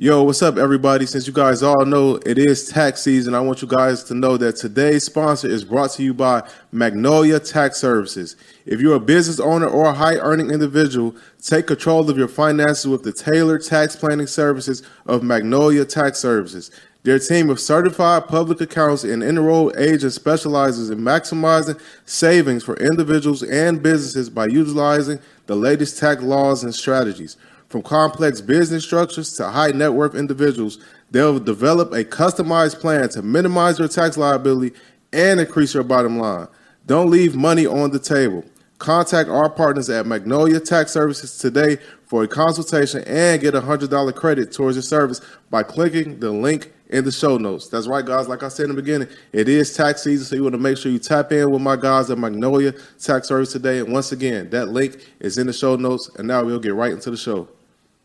Yo, what's up, everybody? Since you guys all know it is tax season, I want you guys to know that today's sponsor is brought to you by Magnolia Tax Services. If you're a business owner or a high earning individual, take control of your finances with the tailored tax planning services of Magnolia Tax Services. Their team of certified public accountants and enrolled agents specializes in maximizing savings for individuals and businesses by utilizing the latest tax laws and strategies. From complex business structures to high net worth individuals, they'll develop a customized plan to minimize your tax liability and increase your bottom line. Don't leave money on the table. Contact our partners at Magnolia Tax Services today for a consultation and get a $100 credit towards your service by clicking the link in the show notes. That's right, guys. Like I said in the beginning, it is tax season, so you want to make sure you tap in with my guys at Magnolia Tax Service today. And once again, that link is in the show notes. And now we'll get right into the show.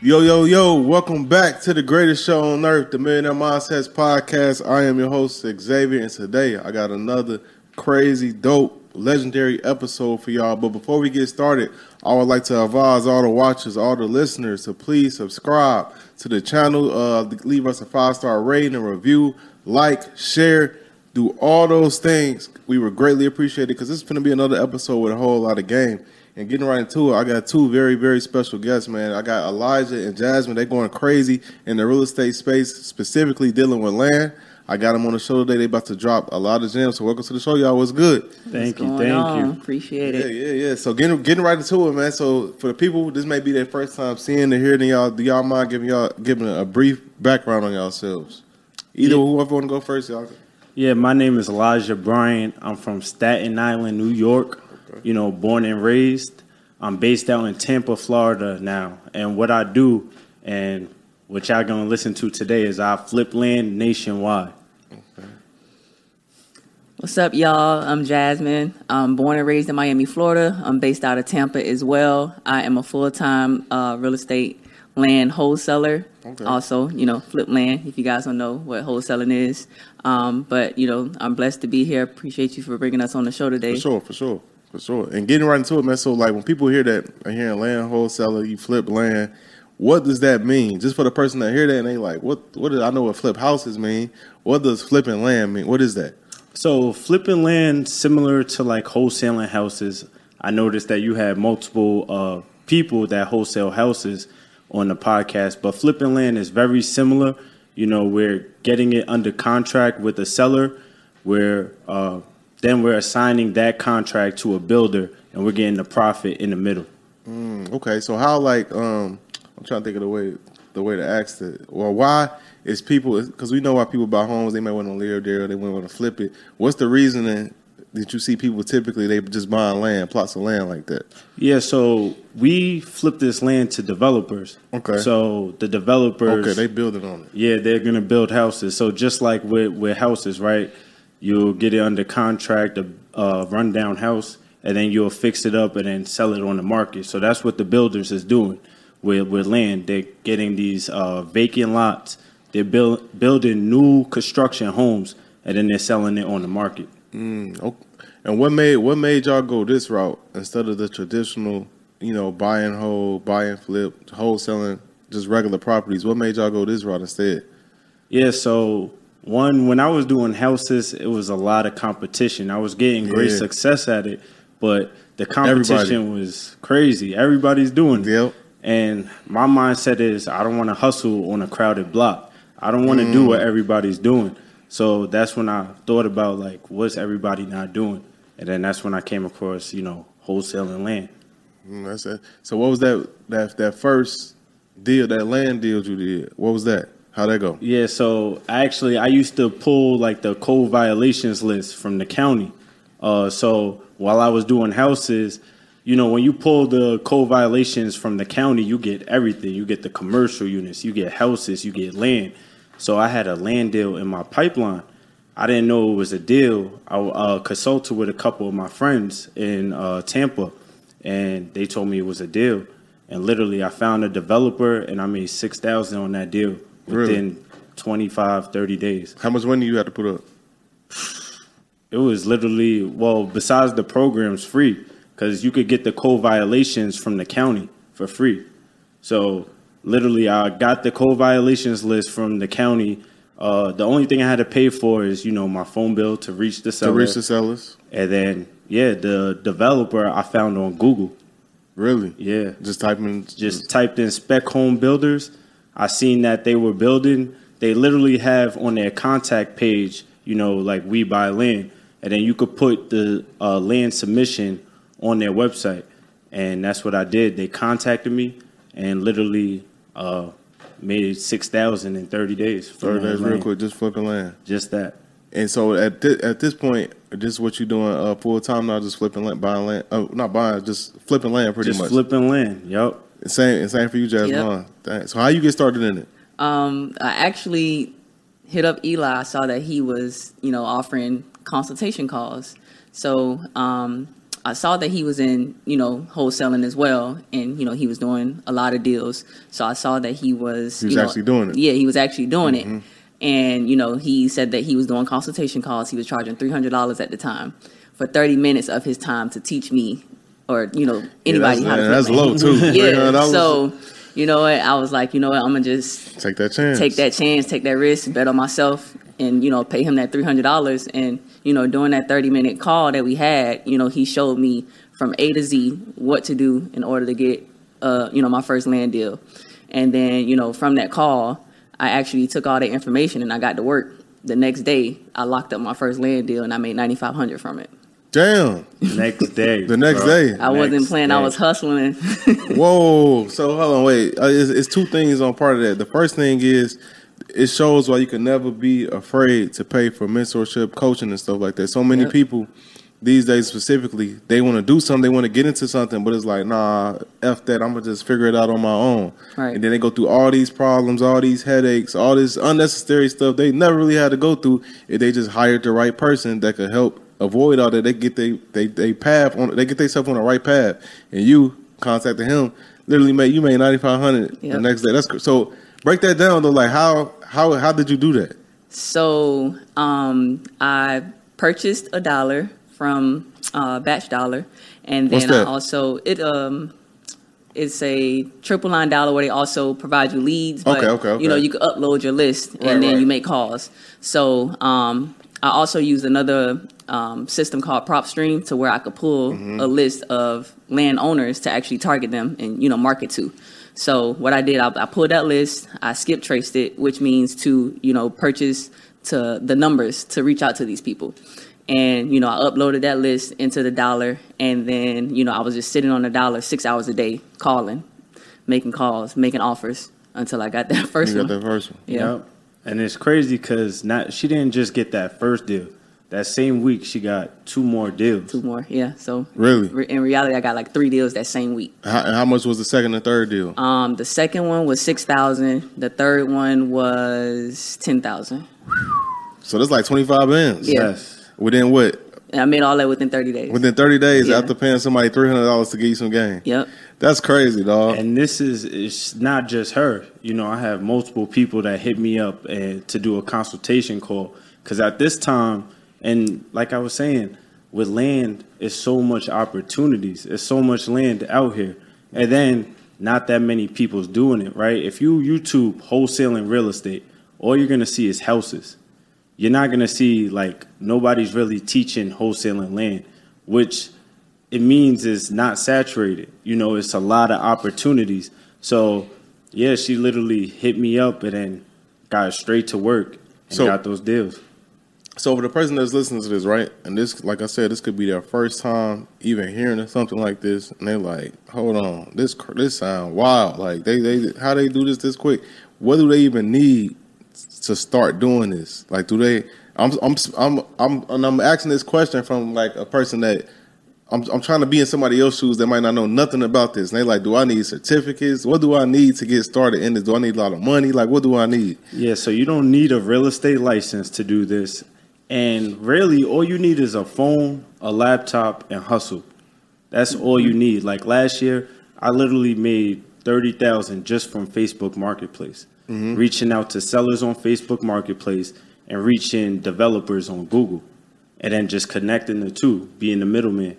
Yo, yo, yo, welcome back to the greatest show on earth, the Millionaire Mindsets Podcast. I am your host, Xavier, and today I got another crazy, dope, legendary episode for y'all. But before we get started, I would like to advise all the watchers, all the listeners to please subscribe to the channel, uh, leave us a five star rating and review, like, share, do all those things. We would greatly appreciate it because this is going to be another episode with a whole lot of game. And getting right into it, I got two very, very special guests, man. I got Elijah and Jasmine. They're going crazy in the real estate space, specifically dealing with land. I got them on the show today. They about to drop a lot of gems. So welcome to the show, y'all. What's good? Thank What's you, thank on? you. Appreciate Yeah, it. yeah, yeah. So getting getting right into it, man. So for the people, this may be their first time seeing and hearing y'all. Do y'all mind giving y'all giving a brief background on yourselves? Either Yeah. whoever want to go first, y'all. Yeah, my name is Elijah Bryant. I'm from Staten Island, New York. You know, born and raised. I'm based out in Tampa, Florida now. And what I do and what y'all gonna listen to today is I flip land nationwide. What's up, y'all? I'm Jasmine. I'm born and raised in Miami, Florida. I'm based out of Tampa as well. I am a full time uh, real estate land wholesaler. Okay. Also, you know, flip land, if you guys don't know what wholesaling is. Um, but, you know, I'm blessed to be here. Appreciate you for bringing us on the show today. For sure, for sure, for sure. And getting right into it, man. So like when people hear that, I hear land wholesaler, you flip land. What does that mean? Just for the person that hear that and they like, what? What? Did, I know what flip houses mean. What does flipping land mean? What is that? So flipping land similar to like wholesaling houses. I noticed that you had multiple uh, people that wholesale houses on the podcast, but flipping land is very similar. You know, we're getting it under contract with a seller, where uh, then we're assigning that contract to a builder, and we're getting the profit in the middle. Okay, so how like um I'm trying to think of the way the way to ask it. Well, why is people because we know why people buy homes they may want to live there or they want to flip it. What's the reasoning that you see people typically they just buying land, plots of land like that? Yeah, so we flip this land to developers. Okay. So the developers. Okay, they build it on it. Yeah, they're gonna build houses. So just like with with houses, right? You'll get it under contract, a uh, rundown house, and then you'll fix it up and then sell it on the market. So that's what the builders is doing with with land. They're getting these uh, vacant lots. They're build, building new construction homes, and then they're selling it on the market. Okay. And what made what made y'all go this route instead of the traditional, you know, buy and hold, buy and flip, wholesaling, just regular properties? What made y'all go this route instead? Yeah, so one when I was doing houses, it was a lot of competition. I was getting great Yeah. success at it, but the competition was crazy. Everybody's doing it. Yep. And my mindset is I don't want to hustle on a crowded block. I don't want to do Mm. what everybody's doing. So that's when I thought about like what's everybody not doing? And then that's when I came across, you know, wholesaling land. Mm, that's it. So what was that that that first deal, that land deal you did? What was that? How'd that go? Yeah, so actually, I used to pull like the code violations list from the county. Uh, so while I was doing houses, you know, when you pull the code violations from the county, you get everything. You get the commercial units, you get houses, you get land. So I had a land deal in my pipeline. I didn't know it was a deal. I uh, consulted with a couple of my friends in uh, Tampa, and they told me it was a deal. And literally, I found a developer, and I made six thousand on that deal Really? within 25, 30 days. How much money you had to put up? It was literally well, besides the programs, free because you could get the code violations from the county for free. So literally, I got the code violations list from the county. Uh, the only thing I had to pay for is you know my phone bill to reach the seller. To reach the sellers? and then yeah, the developer I found on Google. Really? Yeah, Just typing. just typed in spec home builders. I seen that they were building. They literally have on their contact page, you know, like we buy land, and then you could put the uh, land submission on their website, and that's what I did. They contacted me and literally uh, made six thousand in thirty days. Thirty days, real quick, just flipping land. Just that. And so at thi- at this point, this is what you're doing uh, full time now, just flipping land, buying land. Uh, not buying, just flipping land, pretty Just much. Just flipping land. Yup. Same, and same for you, Jasmine. Thanks. So how you get started in it? Um, I actually hit up Eli. I saw that he was, you know, offering consultation calls. So um, I saw that he was in, you know, wholesaling as well, and you know, he was doing a lot of deals. So I saw that he was, He was you know, actually doing it. Yeah, he was actually doing it. And you know, he said that he was doing consultation calls. He was charging three hundred dollars at the time for thirty minutes of his time to teach me, or you know, anybody that's, how that's low too. yeah. $300. So you know what? I was like, you know what? I'm gonna just take that chance. take that chance, take that risk, bet on myself, and you know, pay him that three hundred dollars. And you know, during that thirty minute call that we had, you know, he showed me from A to Z what to do in order to get, uh, you know, my first land deal. And then, you know, from that call, I actually took all the information and I got to work. The next day, I locked up my first land deal and I made ninety five hundred from it. Damn. Next day. The next bro. day. I wasn't Next playing; I was hustling. Whoa. So hold on, wait. Uh, it's, it's two things on part of that. The first thing is it shows why you can never be afraid to pay for mentorship, coaching, and stuff like that. So many Yep. people these days specifically, they want to do something, they want to get into something, but it's like, nah, f that. I'm gonna just figure it out on my own. Right. And then they go through all these problems, all these headaches, all this unnecessary stuff they never really had to go through if they just hired the right person that could help avoid all that. They get they they they path on they get themselves on the right path, and you contacted him. Literally made you made ninety five hundred the next day. That's so. Break that down though. Like how how how did you do that? So um, I purchased a dialer from uh, BatchDialer, and then I also it um it's a triple line dialer where they also provide you leads. But, Okay, okay, You know, you can upload your list and Right, then right. you make calls. So um, I also used another um, system called PropStream to where I could pull Mm-hmm. a list of landowners to actually target them and you know market to. So what I did, I, I pulled that list, I skip traced it, which means to you know purchase to the numbers to reach out to these people. And you know, I uploaded that list into the dialer, and then you know, I was just sitting on the dialer six hours a day, calling, making calls, making offers until I got that first You got one. that first one. Yeah. Yep. And it's crazy because not she didn't just get that first deal. That same week she got two more deals. Two more, yeah. So Really? re- in reality, I got like three deals that same week. How, and how much was the second and third deal? Um, the second one was six thousand. The third one was ten thousand. So that's like twenty five bands. Yeah. Yes. Within what? And I made all that within thirty days. Within thirty days Yeah. after paying somebody three hundred dollars to get you some game. Yep. That's crazy, dog. And this is it's not just her. You know, I have multiple people that hit me up and to do a consultation call because at this time, and like I was saying, with land, it's so much opportunities. It's so much land out here, and then not that many people's doing it. Right? If you YouTube wholesaling real estate, all you're gonna see is houses. You're not gonna see like nobody's really teaching wholesaling land, which it means it's not saturated. You know, it's a lot of opportunities. So, yeah, she literally hit me up and then got straight to work and So- got those deals. So for the person that's listening to this, right, and this, like I said, this could be their first time even hearing something like this, and they're like, "Hold on, this this sound wild. Like they they how they do this this quick? What do they even need to start doing this? Like, do they? I'm I'm I'm I'm and I'm asking this question from like a person that I'm I'm trying to be in somebody else's shoes that might not know nothing about this. And they like, do I need certificates? What do I need to get started in this? Do I need a lot of money? Like, what do I need? Yeah, so you don't need a real estate license to do this. And really, all you need is a phone, a laptop, and hustle. That's all you need. Like last year, I literally made 30,000 just from Facebook Marketplace, mm-hmm. reaching out to sellers on Facebook Marketplace and reaching developers on Google. And then just connecting the two, being the middleman.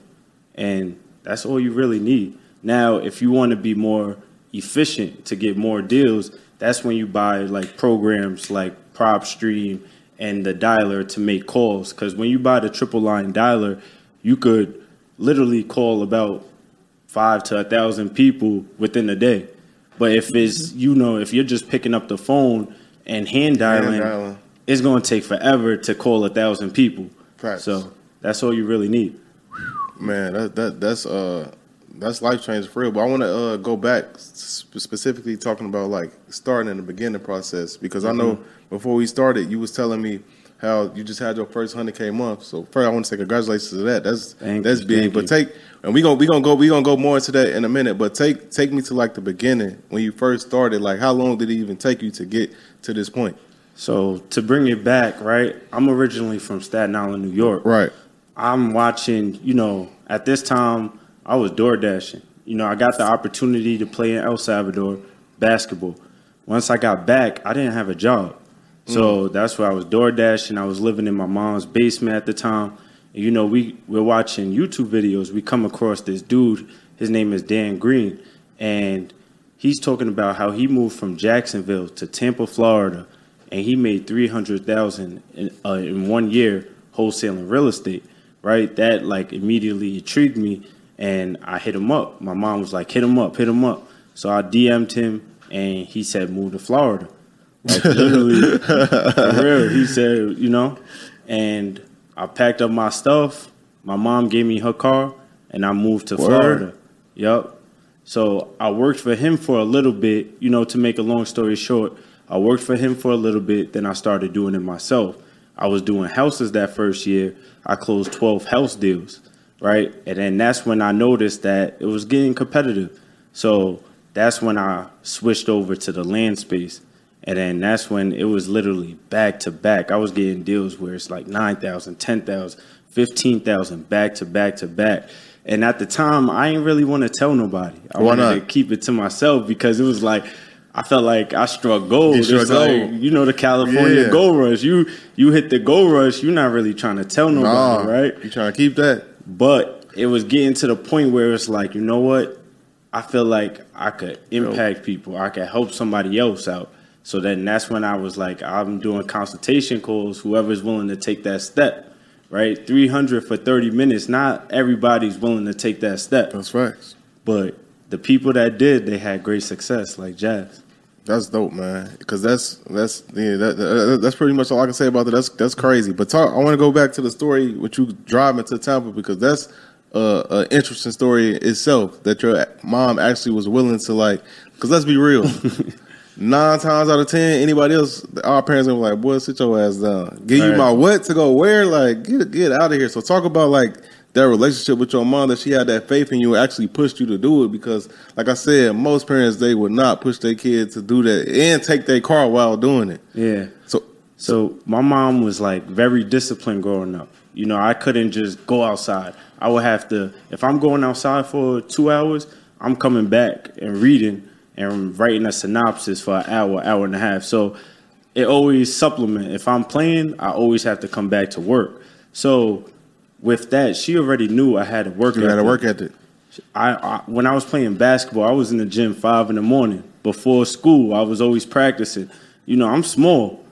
And that's all you really need. Now, if you want to be more efficient to get more deals, that's when you buy like programs like PropStream and the dialer to make calls. Because when you buy the triple line dialer, you could literally call about five to a thousand people within a day. But if it's you know if you're just picking up the phone and hand dialing, dialing. it's going to take forever to call a thousand people. Facts. So that's all you really need. Man, that, that that's uh that's life changing for real. But I want to uh, go back sp- specifically talking about like starting in the beginning process because I know Mm-hmm. before we started, you was telling me how you just had your first hundred k month. So first, I want to say congratulations to that. That's Thank that's big. but take and we gonna we gonna go we gonna go more into that in a minute. But take take me to like the beginning when you first started. Like how long did it even take you to get to this point? So to bring it back, right? I'm originally from Staten Island, New York. Right. I'm watching, you know, at this time I was door dashing. You know, I got the opportunity to play in El Salvador basketball. Once I got back, I didn't have a job. So that's where I was door dashing. I was living in my mom's basement at the time. And, you know, we we're watching YouTube videos. We come across this dude. His name is Dan Green, and he's talking about how he moved from Jacksonville to Tampa, Florida, and he made three hundred thousand in, uh, in one year wholesaling real estate. Right, that like immediately intrigued me, and I hit him up. My mom was like, "Hit him up, hit him up." So I DM'd him, and he said, "Move to Florida." Like literally, for real. He said, you know, and I packed up my stuff. My mom gave me her car, and I moved to Word. Florida. Yep. So I worked for him for a little bit, you know, to make a long story short. I worked for him for a little bit, then I started doing it myself. I was doing houses that first year. I closed 12 house deals, right? And then that's when I noticed that it was getting competitive. So that's when I switched over to the land space. And then that's when it was literally back to back. I was getting deals where it's like 9,000, 10,000, 15,000 back to back to back. And at the time, I didn't really want to tell nobody. I Why wanted not? to keep it to myself because it was like I felt like I struck gold. You struck like, you know the California Yeah. gold rush. You you hit the gold rush. You're not really trying to tell nobody, Nah, right? You trying to keep that? But it was getting to the point where it's like, you know what? I feel like I could impact people. I could help somebody else out. So then that's when I was like, I'm doing consultation calls. Whoever's willing to take that step, right? 300 for 30 minutes. Not everybody's willing to take that step, That's facts. but the people that did, they had great success, like Jazz. That's dope, man. Because that's that's yeah, that, that- that's pretty much all I can say about that. That's that's crazy. But talk, I want to go back to the story with you driving to Tampa because that's uh, an interesting story itself. That your mom actually was willing to like. Because let's be real, nine times out of ten, anybody else, our parents are like, "Boy, sit your ass down. Give you my what to go where? Like, get get out of here." So talk about like that relationship with your mom that she had that faith in you actually pushed you to do it because like I said, most parents they would not push their kids to do that and take their car while doing it. Yeah. So So my mom was like very disciplined growing up. You know, I couldn't just go outside. I would have to if I'm going outside for two hours, I'm coming back and reading and writing a synopsis for an hour, hour and a half. So it always supplement. If I'm playing, I always have to come back to work. So with that, she already knew I had to work. you to ethic. work ethic. I, I when I was playing basketball, I was in the gym five in the morning before school. I was always practicing. You know, I'm small.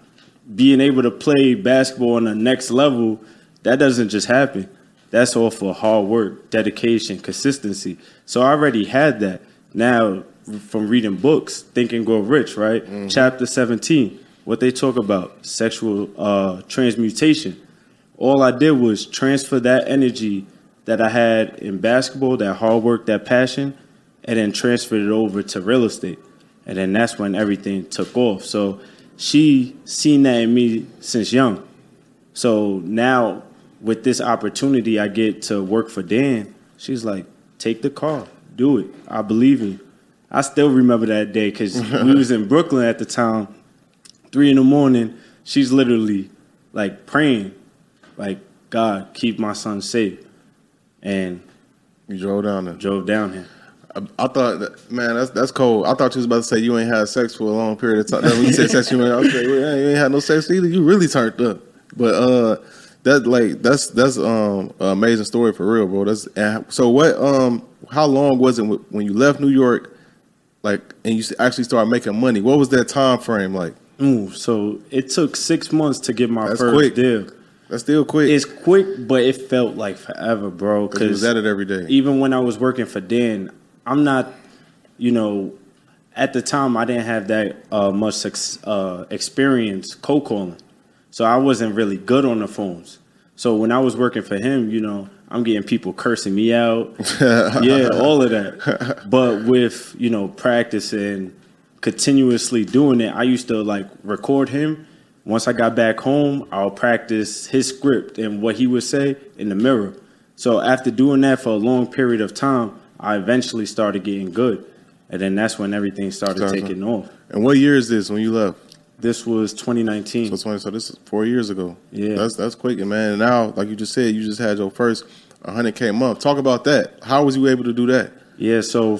Being able to play basketball on the next level, that doesn't just happen. That's all for hard work, dedication, consistency. So I already had that. Now, from reading books, Think and Grow Rich, right? Chapter 17, what they talk about, sexual uh, transmutation all I did was transfer that energy that I had in basketball, that hard work, that passion, and then transferred it over to real estate. And then that's when everything took off. So she seen that in me since young. So now with this opportunity I get to work for Dan, She's like, take the car, do it. I believe in you. I still remember that day because we was in Brooklyn at the time. Three in the morning, she's literally like praying, like God keep my son safe, and You drove down there. drove down here. I, I thought, that, man, that's that's cold. I thought you was about to say you ain't had sex for a long period of time. Then when you said sex, you ain't, I was like, you ain't had no sex either. You really turned up. But uh, that like that's that's um an amazing story for real, bro. That's and so what um how long was it when you left New York, like and you actually started making money? What was that time frame like? Ooh, so it took six months to get my That's first quick. deal. That's still quick. It's quick, but it felt like forever, bro. 'Cause you was at it every day. Even when I was working for Dan, I'm not, you know, at the time I didn't have that uh, much uh, experience cold calling, so I wasn't really good on the phones. So when I was working for him, you know, I'm getting people cursing me out, yeah, all of that. But with you know practice and continuously doing it, I used to like record him. Once I got back home, I'll practice his script and what he would say in the mirror. So after doing that for a long period of time, I eventually started getting good. And then that's when everything started Started- taking off. and what year is this when you left? This was 2019. So twenty. So this is four years ago. Yeah. that's that's quick, man. And now, like you just said, you just had your first 100k month. Talk about that. How was you able to do that? Yeah, so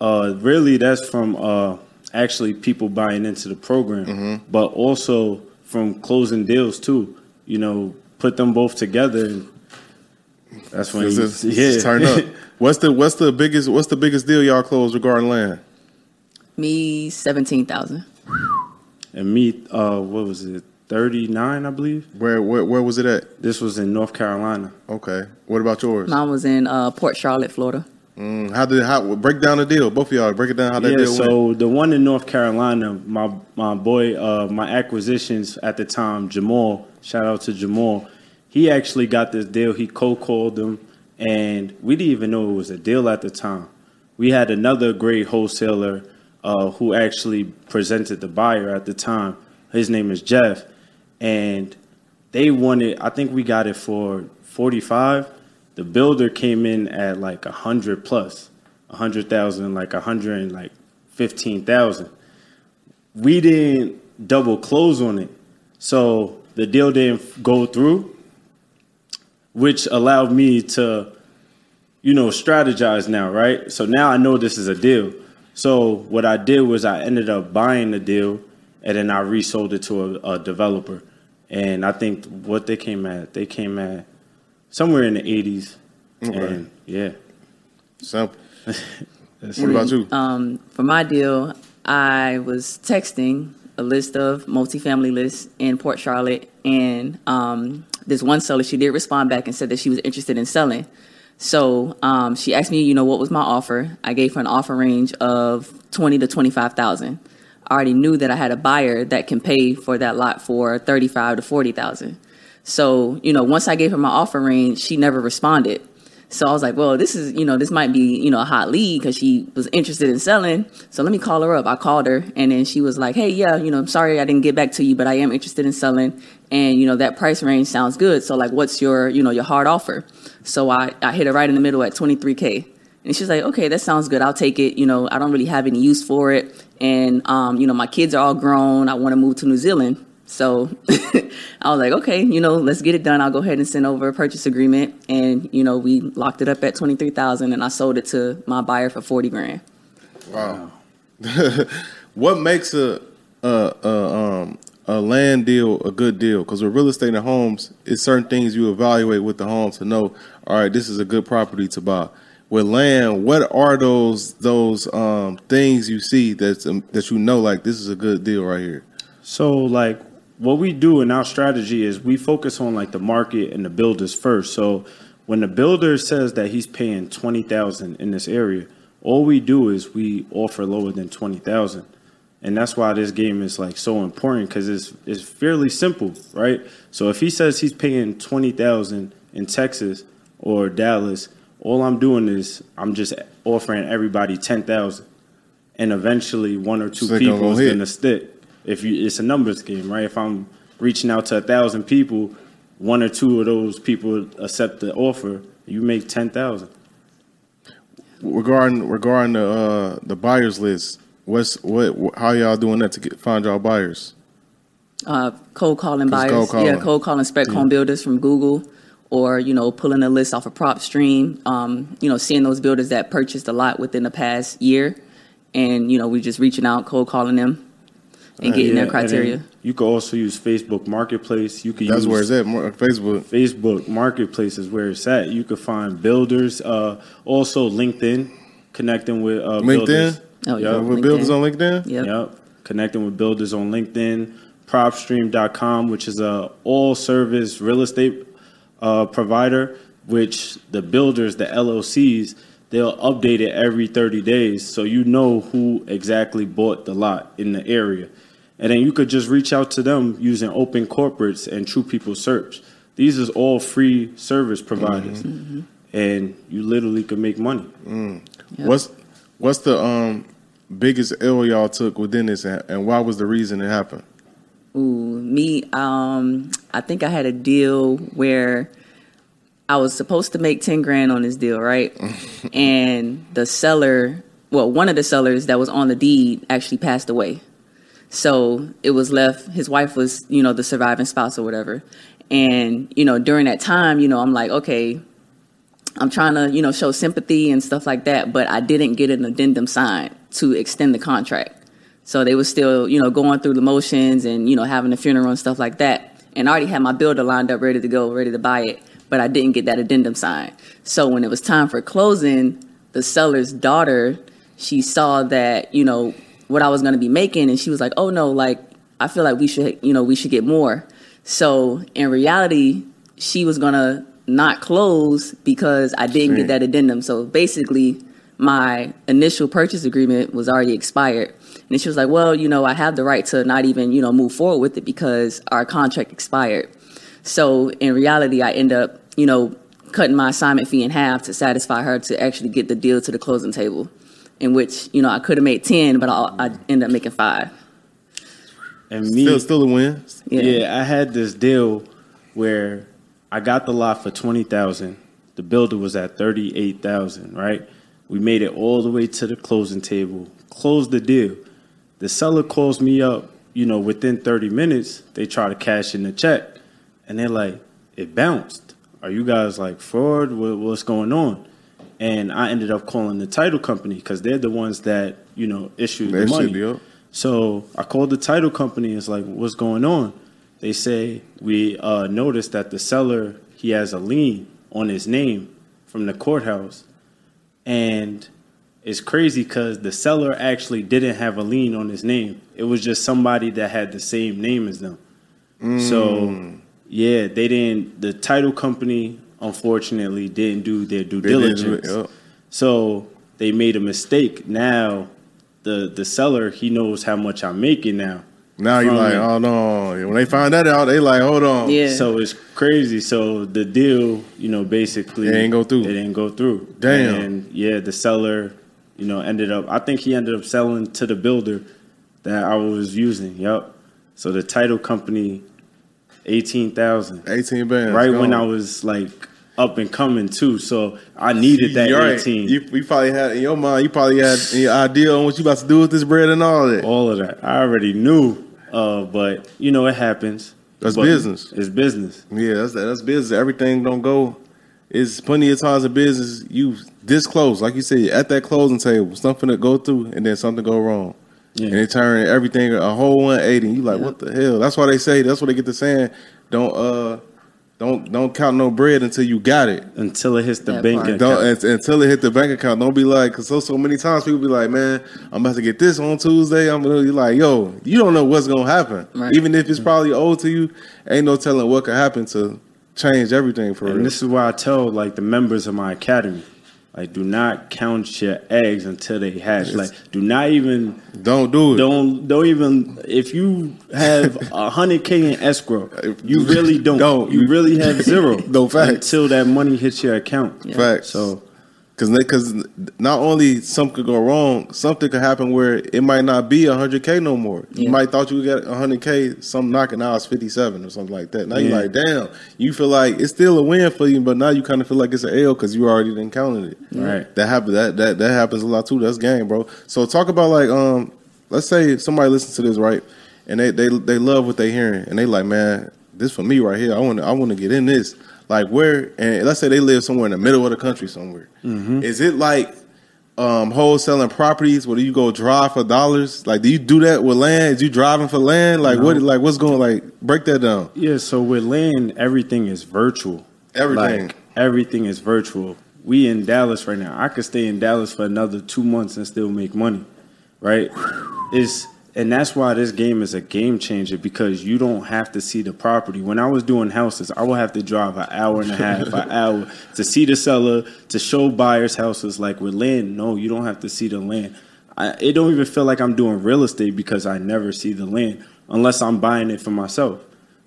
uh, really that's from uh, actually people buying into the program, but also from closing deals too. You know, put them both together, that's when you, it's- it's yeah. turn up. What's the what's the biggest what's the biggest deal y'all closed regarding land? Me, 17,000. and me, uh, what was it, thirty nine, I believe. Where where where was it at? This was in North Carolina. Okay. What about yours? Mine was in uh, Port Charlotte, Florida. Mm, how did how break down the deal? Both of y'all break it down. How that yeah, deal went. so the one in North Carolina, my my boy, uh, my acquisitions at the time, Jamal. Shout out to Jamal. He actually got this deal. He cold called them, and we didn't even know it was a deal at the time. We had another great wholesaler uh, who actually presented the buyer at the time. His name is Jeff, and they wanted. I think we got it for forty five. The builder came in at like a hundred plus, a hundred thousand, like a hundred and like fifteen thousand. We didn't double close on it, so the deal didn't go through, which allowed me to, you know, strategize now, right? So now I know this is a deal. So what I did was I ended up buying the deal, and then I resold it to a, a developer. And I think what they came at, they came at somewhere in the 80s. And yeah. Simple. What about you? Um, for my deal, I was texting a list of multifamily lists in Port Charlotte, and um, this one seller, she did respond back and said that she was interested in selling. So um, she asked me, you know, what was my offer? I gave her an offer range of twenty to twenty five thousand. I already knew that I had a buyer that can pay for that lot for thirty five to forty thousand. So you know, once I gave her my offer range, she never responded. So I was like, well, this is, you know, this might be, you know, a hot lead because she was interested in selling. So let me call her up. I called her and then she was like, hey, yeah, you know, I'm sorry I didn't get back to you, but I am interested in selling. And, you know, that price range sounds good. So like, what's your, you know, your hard offer? So I, I hit her right in the middle at 23K. And she's like, okay, that sounds good. I'll take it. You know, I don't really have any use for it. And, um, you know, my kids are all grown. I want to move to New Zealand. So I was like, okay, you know, let's get it done. I'll go ahead and send over a purchase agreement. And, you know, we locked it up at 23,000 and I sold it to my buyer for 40 grand. Wow. what makes a a, a um a land deal a good deal? Because with real estate and homes, it's certain things you evaluate with the home to know. All right, this is a good property to buy. With land, what are those those um things you see that's um, that you know like this is a good deal right here? So like what we do in our strategy is we focus on like the market and the builders first. So when the builder says that he's paying twenty thousand in this area, all we do is we offer lower than twenty thousand. And that's why this game is like so important because it's it's fairly simple, right? So if he says he's paying twenty thousand in Texas or Dallas, all I'm doing is I'm just offering everybody ten thousand, and eventually one or two So people is gonna stick. If you, it's a numbers game, right? If I'm reaching out to a thousand people, one or two of those people accept the offer, you make ten thousand. regarding regarding the uh, the buyers list, what's what how y'all doing that to get find y'all buyers? uh, cold calling buyers. cold calling. Yeah, cold calling spec home builders from Google, or you know, pulling a list off a of PropStream. Um, you know, seeing those builders that purchased a lot within the past year, and you know, we just reaching out, cold calling them, and getting Yeah, their criteria. You could also use Facebook Marketplace. You could That's use where it's at. Facebook. Facebook Marketplace is where it's at. You could find builders. Uh, also LinkedIn, connecting with uh, LinkedIn? builders. Oh, yeah. Yup. With LinkedIn. builders on LinkedIn. Yep. Yep. Connecting with builders on LinkedIn, propstream.com, which is a all service real estate uh, provider, which the builders, the LLCs, they'll update it every 30 days so you know who exactly bought the lot in the area. And then you could just reach out to them using OpenCorporates and True People Search. These is all free service providers. And you literally could make money. Yep. What's what's the um biggest L y'all took within this, and and why was the reason it happened? Ooh, me, um, I think I had a deal where I was supposed to make 10 grand on this deal, right? and the seller, well, one of the sellers that was on the deed actually passed away. So it was left, his wife was, you know, the surviving spouse or whatever. And, you know, during that time, you know, I'm like, okay, I'm trying to, you know, show sympathy and stuff like that, but I didn't get an addendum signed to extend the contract. So they were still, you know, going through the motions and, you know, having the funeral and stuff like that. And I already had my builder lined up, ready to go, ready to buy it, but I didn't get that addendum signed. So when it was time for closing, the seller's daughter, she saw that, you know, what I was going to be making, and she was like, "Oh no, like I feel like we should, you know, we should get more." So in reality, she was gonna not close because I didn't get that addendum. So basically, my initial purchase agreement was already expired. And she was like, well, you know, I have the right to not even, you know, move forward with it because our contract expired. So in reality, I end up, you know, cutting my assignment fee in half to satisfy her to actually get the deal to the closing table, in which, you know, I could have made 10, but I, I ended up making five. And me, Still, still a win. Yeah. Yeah. I had this deal where I got the lot for twenty thousand. The builder was at thirty eight thousand. Right. We made it all the way to the closing table. Closed the deal. The seller calls me up. You know, within thirty minutes, they try to cash in the check, and they're like, "It bounced. Are you guys like fraud? What, what's going on?" And I ended up calling the title company because they're the ones that you know issued They the money. So I called the title company. It's like, what's going on? They say we uh, noticed that the seller he has a lien on his name from the courthouse, and it's crazy because the seller actually didn't have a lien on his name. It was just somebody that had the same name as them. So yeah, they didn't. The title company unfortunately didn't do their due They didn't do diligence. it, yup. So they made a mistake. Now the the seller he knows how much I'm making now. Now you're From like, it. oh no. When they find that out, they like, hold on. Yeah. So it's crazy. So the deal, you know, basically It didn't go through. It didn't go through. Damn. And yeah, the seller, you know, ended up. I think he ended up selling to the builder that I was using. Yup. So the title company, eighteen thousand. 18 bands. Right when. I was like up and coming too. So I needed that You're right. eighteen. You, you probably had in your mind. You probably had your idea on what you about to do with this bread and all that. all of that. I already knew, uh, but you know it happens. That's But business. It's business. Yeah, that's that's business. Everything don't go. It's plenty of times in business you this close, like you said, at that closing table, something to go through, and then something go wrong, Yeah. and they turn everything a whole 180. And you like, Yeah. what the hell? That's why they say. That's what they get to saying. Don't uh, don't don't count no bread until you got it. Until it hits the That bank part. account. Don't until it hit the bank account. Don't be like, cause so so many times people be like, man, I'm about to get this on Tuesday. I'm gonna be like, yo, you don't know what's gonna happen. Right. Even if it's probably owed to you, ain't no telling what could happen to change everything for And real. this is why I tell like the members of my academy, like do not count your eggs until they hatch. Like do not even don't do it. don't don't even if you have a hundred K in escrow, you really don't. Don't. You really have zero. No facts. until that money hits your account. Yeah. Facts. So Cause, cause not only something could go wrong, something could happen where it might not be hundred k no more. You might thought you would get hundred k, some knocking out is fifty seven or something like that. Now you're like, damn, you feel like it's still a win for you, but now you kind of feel like it's an L because you already done counted it. Right. That happen that that that happens a lot too. That's game, bro. So talk about like um, let's say somebody listens to this right, and they they they love what they hearing, and they like, man, this for me right here. I want to I want to get in this. Like where, and let's say they live somewhere in the middle of the country somewhere. Is it like um wholesaling properties where do you go drive for dollars? Like, do you do that with land? Is you driving for land? Like what? Like what's going? Like break that down. Yeah, so with land, everything is virtual. Everything. Like, everything is virtual. We in Dallas right now. I could stay in Dallas for another two months and still make money, right? It's and that's why this game is a game changer because you don't have to see the property. When I was doing houses, I would have to drive an hour and a half, an hour to see the seller, to show buyers houses. Like with land, no, you don't have to see the land. I, it don't even feel like I'm doing real estate because I never see the land unless I'm buying it for myself.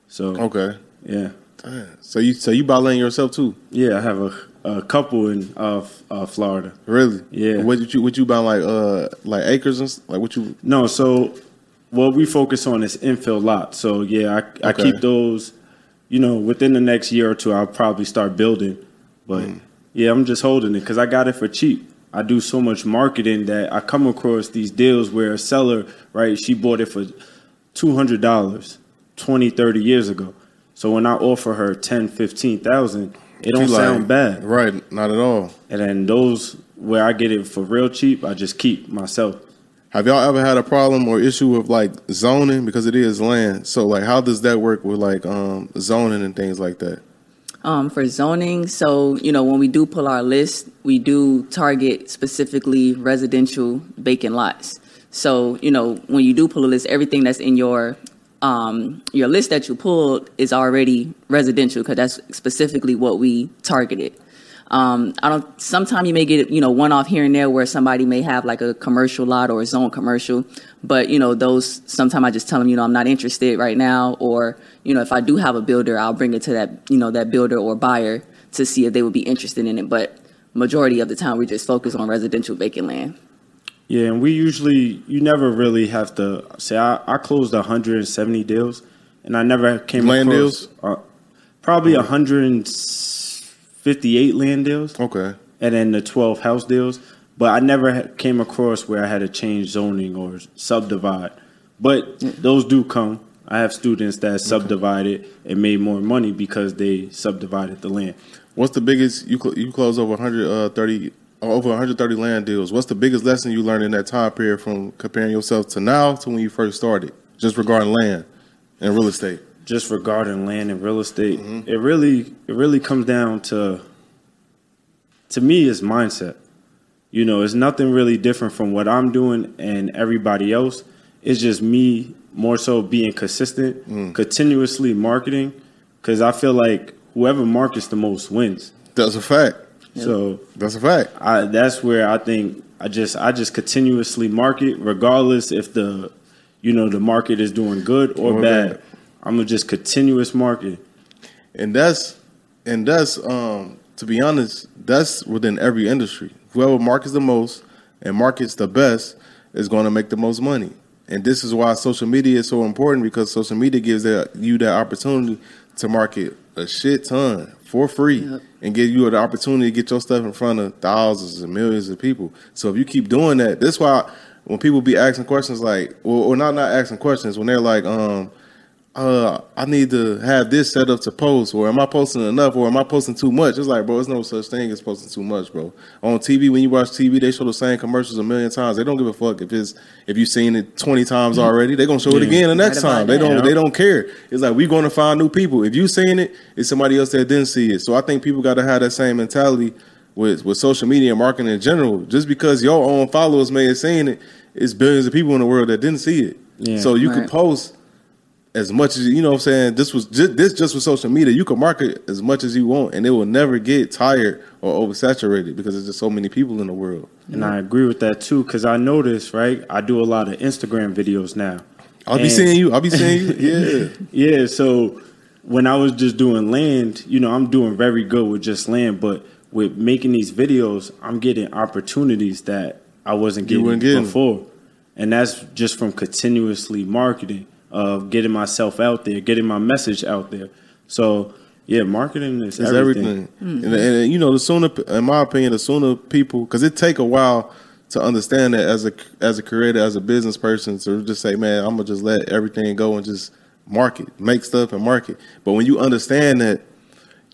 So Okay. yeah. Damn. So you so you buy land yourself too? Yeah, I have a, a couple in uh, uh, Florida. Really? Yeah. What did you what you buy like uh like acres and like what you? No, so what we focus on is infill lots. So yeah, I, I keep those. You know, within the next year or two, I'll probably start building. But Mm. yeah, I'm just holding it because I got it for cheap. I do so much marketing that I come across these deals where a seller, right, she bought it for two hundred dollars 20, 30 years ago. So when I offer her 10, 15,000, it don't She like- sound bad. Right. Not at all. And then those where I get it for real cheap, I just keep myself. Have y'all ever had a problem or issue with like zoning because it is land? So like, how does that work with like um zoning and things like that? Um, for zoning, so you know when we do pull our list, we do target specifically residential vacant lots. So you know when you do pull a list, everything that's in your um, your list that you pulled is already residential because that's specifically what we targeted. Um, I don't. Sometimes you may get you know one off here and there where somebody may have like a commercial lot or a zone commercial, but you know those. Sometimes I just tell them you know I'm not interested right now, or you know if I do have a builder, I'll bring it to that you know that builder or buyer to see if they would be interested in it. But majority of the time we just focus on residential vacant land. Yeah, and we usually you never really have to say I, I closed 170 deals, and I never came Land across deals? uh, probably 158 land deals, Okay. and then the 12 house deals. But I never came across where I had to change zoning or subdivide. But those do come. I have students that subdivided and made more money because they subdivided the land. What's the biggest you cl- you close over 130 over 130 land deals? What's the biggest lesson you learned in that time period from comparing yourself to now to when you first started, just regarding land and real estate? just regarding land and real estate, mm-hmm. it really it really comes down to to me is mindset. You know, it's nothing really different from what I'm doing and everybody else. It's just me more so being consistent, mm. continuously marketing, because I feel like whoever markets the most wins. That's a fact. So That's a fact. I, that's where I think I just I just continuously market, regardless if the you know the market is doing good or, Or bad. bad. I'm gonna just continuous market. and that's and that's um to be honest that's within every industry whoever markets the most and markets the best is going to make the most money and this is why social media is so important because social media gives that you that opportunity to market a shit ton for free Yep. and give you the opportunity to get your stuff in front of thousands and millions of people so if you keep doing that that's why when people be asking questions like or, or not not asking questions when they're like um uh, I need to have this set up to post, or am I posting enough, or am I posting too much? It's like, bro, there's no such thing as posting too much, bro. On TV, when you watch TV, they show the same commercials a million times. They don't give a fuck if it's if you've seen it twenty times already. They're gonna show it again the next time. They don't. They don't care. It's like we're gonna find new people. If you've seen it, it's somebody else that didn't see it. So I think people got to have that same mentality with with social media and marketing in general. Just because your own followers may have seen it, it's billions of people in the world that didn't see it. Yeah. So you Right. can post as much as you know what I'm saying this was just, this just with social media you can market as much as you want and it will never get tired or oversaturated because there's just so many people in the world And I agree with that too, because I notice, right? I do a lot of Instagram videos now. I'll be seeing you I'll be seeing you yeah Yeah, so when I was just doing land, you know, I'm doing very good with just land, but with making these videos, I'm getting opportunities that I wasn't getting, getting. before, and that's just from continuously marketing, of getting myself out there, getting my message out there. So yeah, marketing is It's everything. everything. Mm-hmm. And, and, you know, the sooner, in my opinion, the sooner people, because it take a while to understand that as a as a creator, as a business person, to just say, man, I'm gonna just let everything go and just market, make stuff and market. But when you understand that,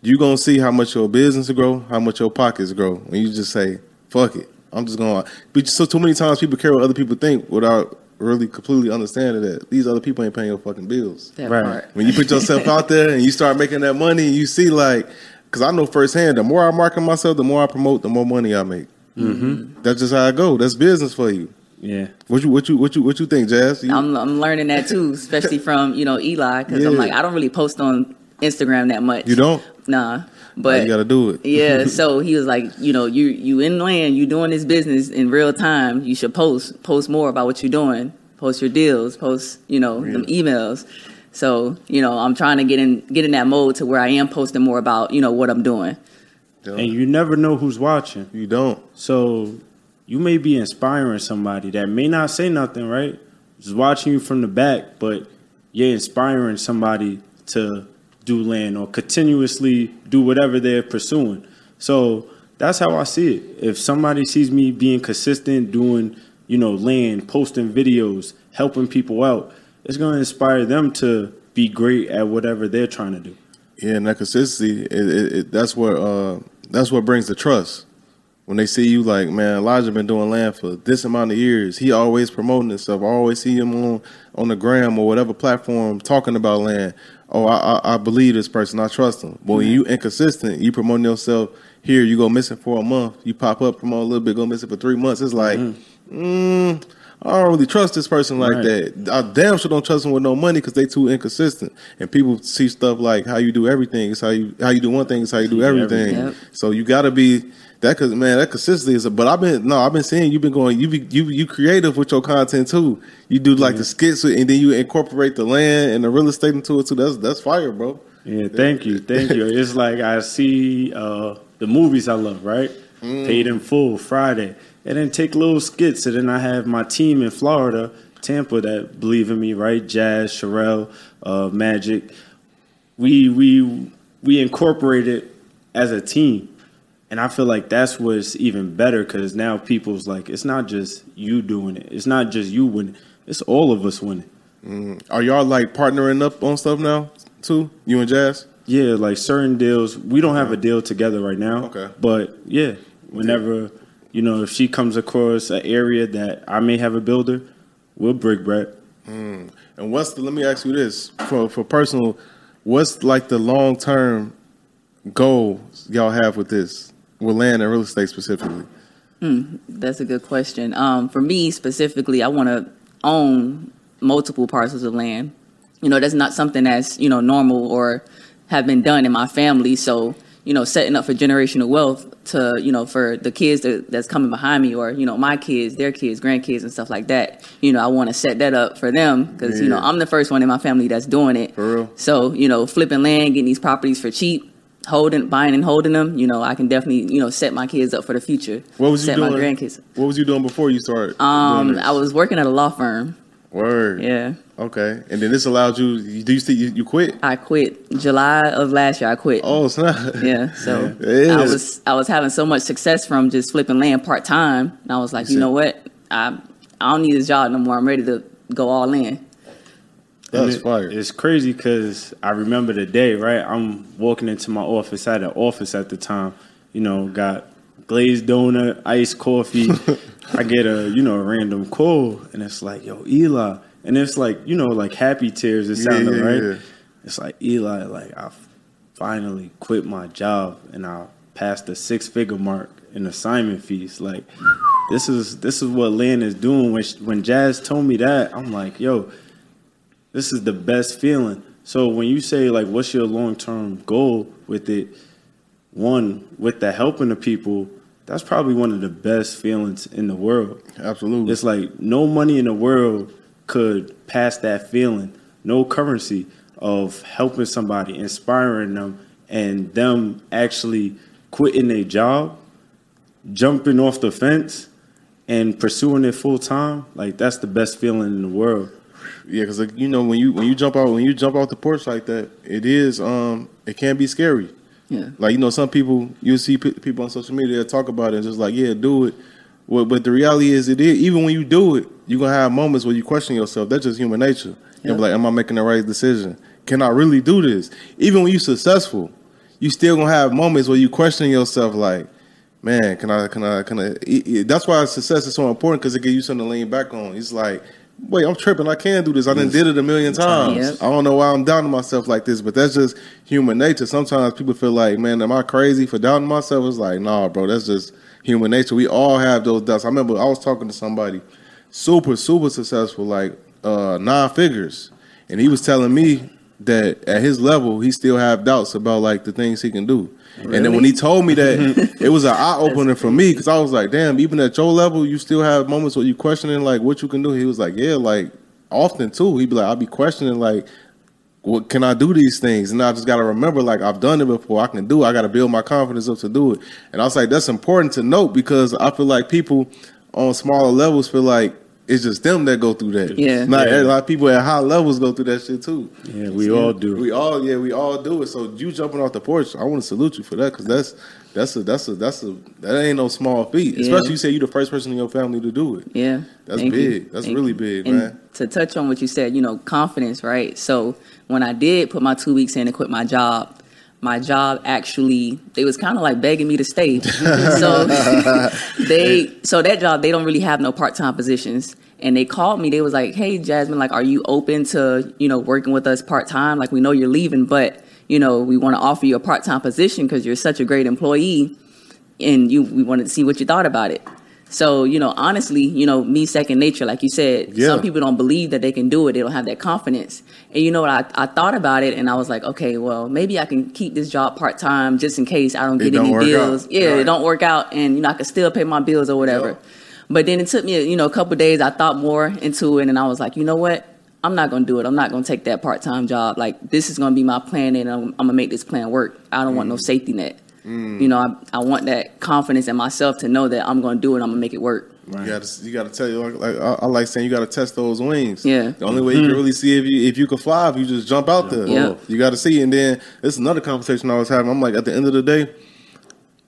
you gonna see how much your business grow, how much your pockets grow. When you just say, fuck it, I'm just gonna. But so too many times people care what other people think without really completely understanding that these other people ain't paying your fucking bills That Right. part. when you put yourself out there and you start making that money, you see like, because I know firsthand, the more I market myself, the more I promote, the more money I make. Mm-hmm. That's just how I go. That's business for you. Yeah. What you what you what you what you think, Jazz? You- I'm I'm learning that too, especially from you know Eli, because I'm like I don't really post on Instagram that much. you don't? Nah, But but you got to do it. yeah. So he was like, you know, you you in land, you doing this business in real time. You should post post more about what you're doing. Post your deals. Post you know them emails. So you know, I'm trying to get in get in that mode to where I am posting more about you know what I'm doing. And you never know who's watching. You don't. So you may be inspiring somebody that may not say nothing, right? Just watching you from the back, but you're inspiring somebody to do land or continuously do whatever they're pursuing. So that's how I see it. If somebody sees me being consistent, doing, you know, land, posting videos, helping people out, it's going to inspire them to be great at whatever they're trying to do. Yeah, and that consistency, it, it, it, that's what uh, that's what brings the trust. When they see you, like man, Elijah been doing land for this amount of years. He always promoting himself. I always see him on on the gram or whatever platform talking about land. Oh, I I, I believe this person. I trust them. But when you inconsistent, you promoting yourself. Here, you go missing for a month. You pop up, promote a little bit, go missing for three months. It's like, mm, I don't really trust this person like Right. that. I damn sure don't trust them with no money because they too inconsistent. And people see stuff like how you do everything it's how you how you do one thing it's how you do everything. Yep. So you got to be that because man that consistency is. A, but I've been no, I've been seeing you've been going you be you you creative with your content too. You do like the skits and then you incorporate the land and the real estate into it too. That's that's fire, bro. Yeah, thank you, thank you. It's like I see uh, the movies I love, right? Paid in full Friday, and then take little skits, and then I have my team in Florida, Tampa, that believe in me, right? Jazz, Sherelle, uh, Magic. We we we incorporate it as a team, and I feel like that's what's even better because now people's like it's not just you doing it, it's not just you winning, it's all of us winning. Mm. Are y'all like partnering up on stuff now too? You and Jazz? Yeah, like certain deals, we don't have a mm-hmm. deal together right now. Okay. But yeah, whenever you know, if she comes across an area that I may have a builder, we'll break bread. Mm. And what's the? Let me ask you this for for personal. What's like the long term goal y'all have with this with land and real estate specifically? That's a good question. Um, for me specifically, I want to own multiple parcels of land. You know, that's not something that's you know normal or have been done in my family. So you know, setting up for generational wealth to you know for the kids that, that's coming behind me or you know my kids, their kids, grandkids, and stuff like that. You know, I want to set that up for them because you know I'm the first one in my family that's doing it. For real? So you know, flipping land, getting these properties for cheap. Holding, buying, and holding them, you know, I can definitely, you know, set my kids up for the future. What was you set doing? my grandkids. What was you doing before you started? Um. I was working at a law firm. word. Yeah, Okay, and then this allowed you. you do you see you, you quit? I quit July of last year. I quit. Oh, it's not. Yeah, so. I was I was having so much success from just flipping land part time, and I was like, You you know what, I I don't need this job no more. I'm ready to go all in. That's it- fire. It's crazy because I remember the day, right? I'm walking into my office. I had an office at the time. You know, got glazed donut, iced coffee. I get a you know a random call, and it's like, "Yo, Eli," and it's like you know like happy tears. It sounded yeah, right. yeah. It's like Eli, like I finally quit my job and I passed the six figure mark in assignment fees. Like this is this is what Lynn is doing. When when Jazz told me that, I'm like, yo, this is the best feeling. So when you say like, what's your long term goal with it? One, with the helping the people, that's probably one of the best feelings in the world. Absolutely. It's like no money in the world could pass that feeling. No currency of helping somebody, inspiring them, and them actually quitting a job, jumping off the fence, and pursuing it full time, like that's the best feeling in the world. Yeah, because like, you know when you when you jump out when you jump off the porch like that, it is um it can be scary. Yeah. Like you know, some people you see p- people on social media that talk about it, and just like yeah, do it. Well, but the reality is, it is even when you do it, you're gonna have moments where you question yourself. That's just human nature. You're Yeah. like, am I making the right decision? Can I really do this? Even when you're successful, you still gonna have moments where you question yourself, like, man, can I, can I, can I? it- it- that's why success is so important because it gives you something to lean back on. It's like, wait, I'm tripping. I can do this. I done did it a million times. Yep. I don't know why I'm doubting myself like this, but that's just human nature. Sometimes people feel like, man, am I crazy for doubting myself? It's like, nah, bro, that's just human nature. We all have those doubts. I remember I was talking to somebody super, super successful, like uh, nine figures, and he was telling me that at his level, he still have doubts about like the things he can do. And then when he told me that, it was an eye opener for me because I was like, damn, even at your level, you still have moments where you questioning like what you can do. He was like, yeah, like often too. He'd be like, I'll be questioning like what can I do these things? And I just gotta remember, like I've done it before. I can do. it. I gotta build my confidence up to do it. And I was like, that's important to note because I feel like people on smaller levels feel like it's just them that go through that. Yeah. not Yeah. a lot of people at high levels go through that shit too. Yeah, we all do. We all, yeah, we all do it. So you jumping off the porch, I want to salute you for that because that's that's a that's a that's a that ain't no small feat. Yeah. Especially you say you the first person in your family to do it. Yeah. That's Thank you. big. That's Thank really you. big, And man. To touch on what you said, you know, confidence, right? So when I did put my two weeks in and quit my job, my job actually they was kind of like begging me to stay. so they so that job they don't really have no part time positions. And they called me. They was like, "Hey, Jasmine, like, are you open to you know working with us part time? Like, we know you're leaving, but you know we want to offer you a part time position because you're such a great employee, and you we wanted to see what you thought about it." So, you know, honestly, you know, me second nature, like you said, Yeah. some people don't believe that they can do it. They don't have that confidence. And you know what? I, I thought about it and I was like, okay, well, maybe I can keep this job part time just in case I don't It get don't any bills. out. Yeah, Right. it don't work out and, you know, I can still pay my bills or whatever. Yeah. But then it took me, you know, a couple days. I thought more into it and I was like, you know what? I'm not going to do it. I'm not going to take that part time job. Like, this is going to be my plan and I'm, I'm going to make this plan work. I don't want no mm. safety net. Mm. You know, I, I want that confidence in myself to know that I'm going to do it. I'm going to make it work. You gotta, you gotta tell you like, like I, I like saying you gotta test those wings. Yeah. The only way you can mm-hmm. really see if you if you can fly, if you just jump out there. Yeah. You gotta see. And then it's another conversation I was having. I'm like, at the end of the day,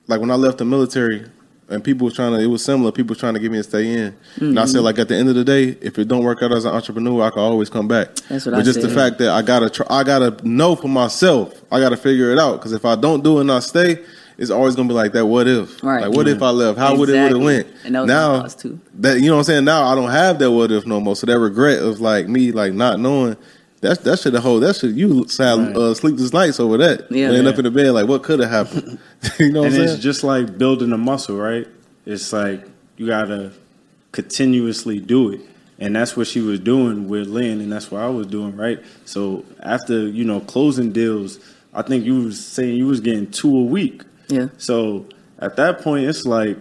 like when I left the military, and people was trying to, it was similar. People was trying to get me to stay in, and I Mm-hmm. said, like at the end of the day, if it don't work out as an entrepreneur, I can always come back. That's what but I just the fact that I gotta, try, I gotta know for myself. I gotta figure it out because if I don't do it and I stay. It's always gonna be like that. What if? Right. Like, what if I left? How would it would have went? And that was now, too. that you know what I'm saying. Now I don't have that what if no more. So that regret of like me like not knowing that that should have hold that should you sad Right. uh, sleepless nights over that. Yeah. laying Yeah. up in the bed like what could have happened. you know what and I'm it's saying? just like building a muscle, right? It's like you gotta continuously do it, and that's what she was doing with Lynn, and that's what I was doing, right? So after you know closing deals, I think you was saying you was getting two a week. Yeah. So at that point, it's like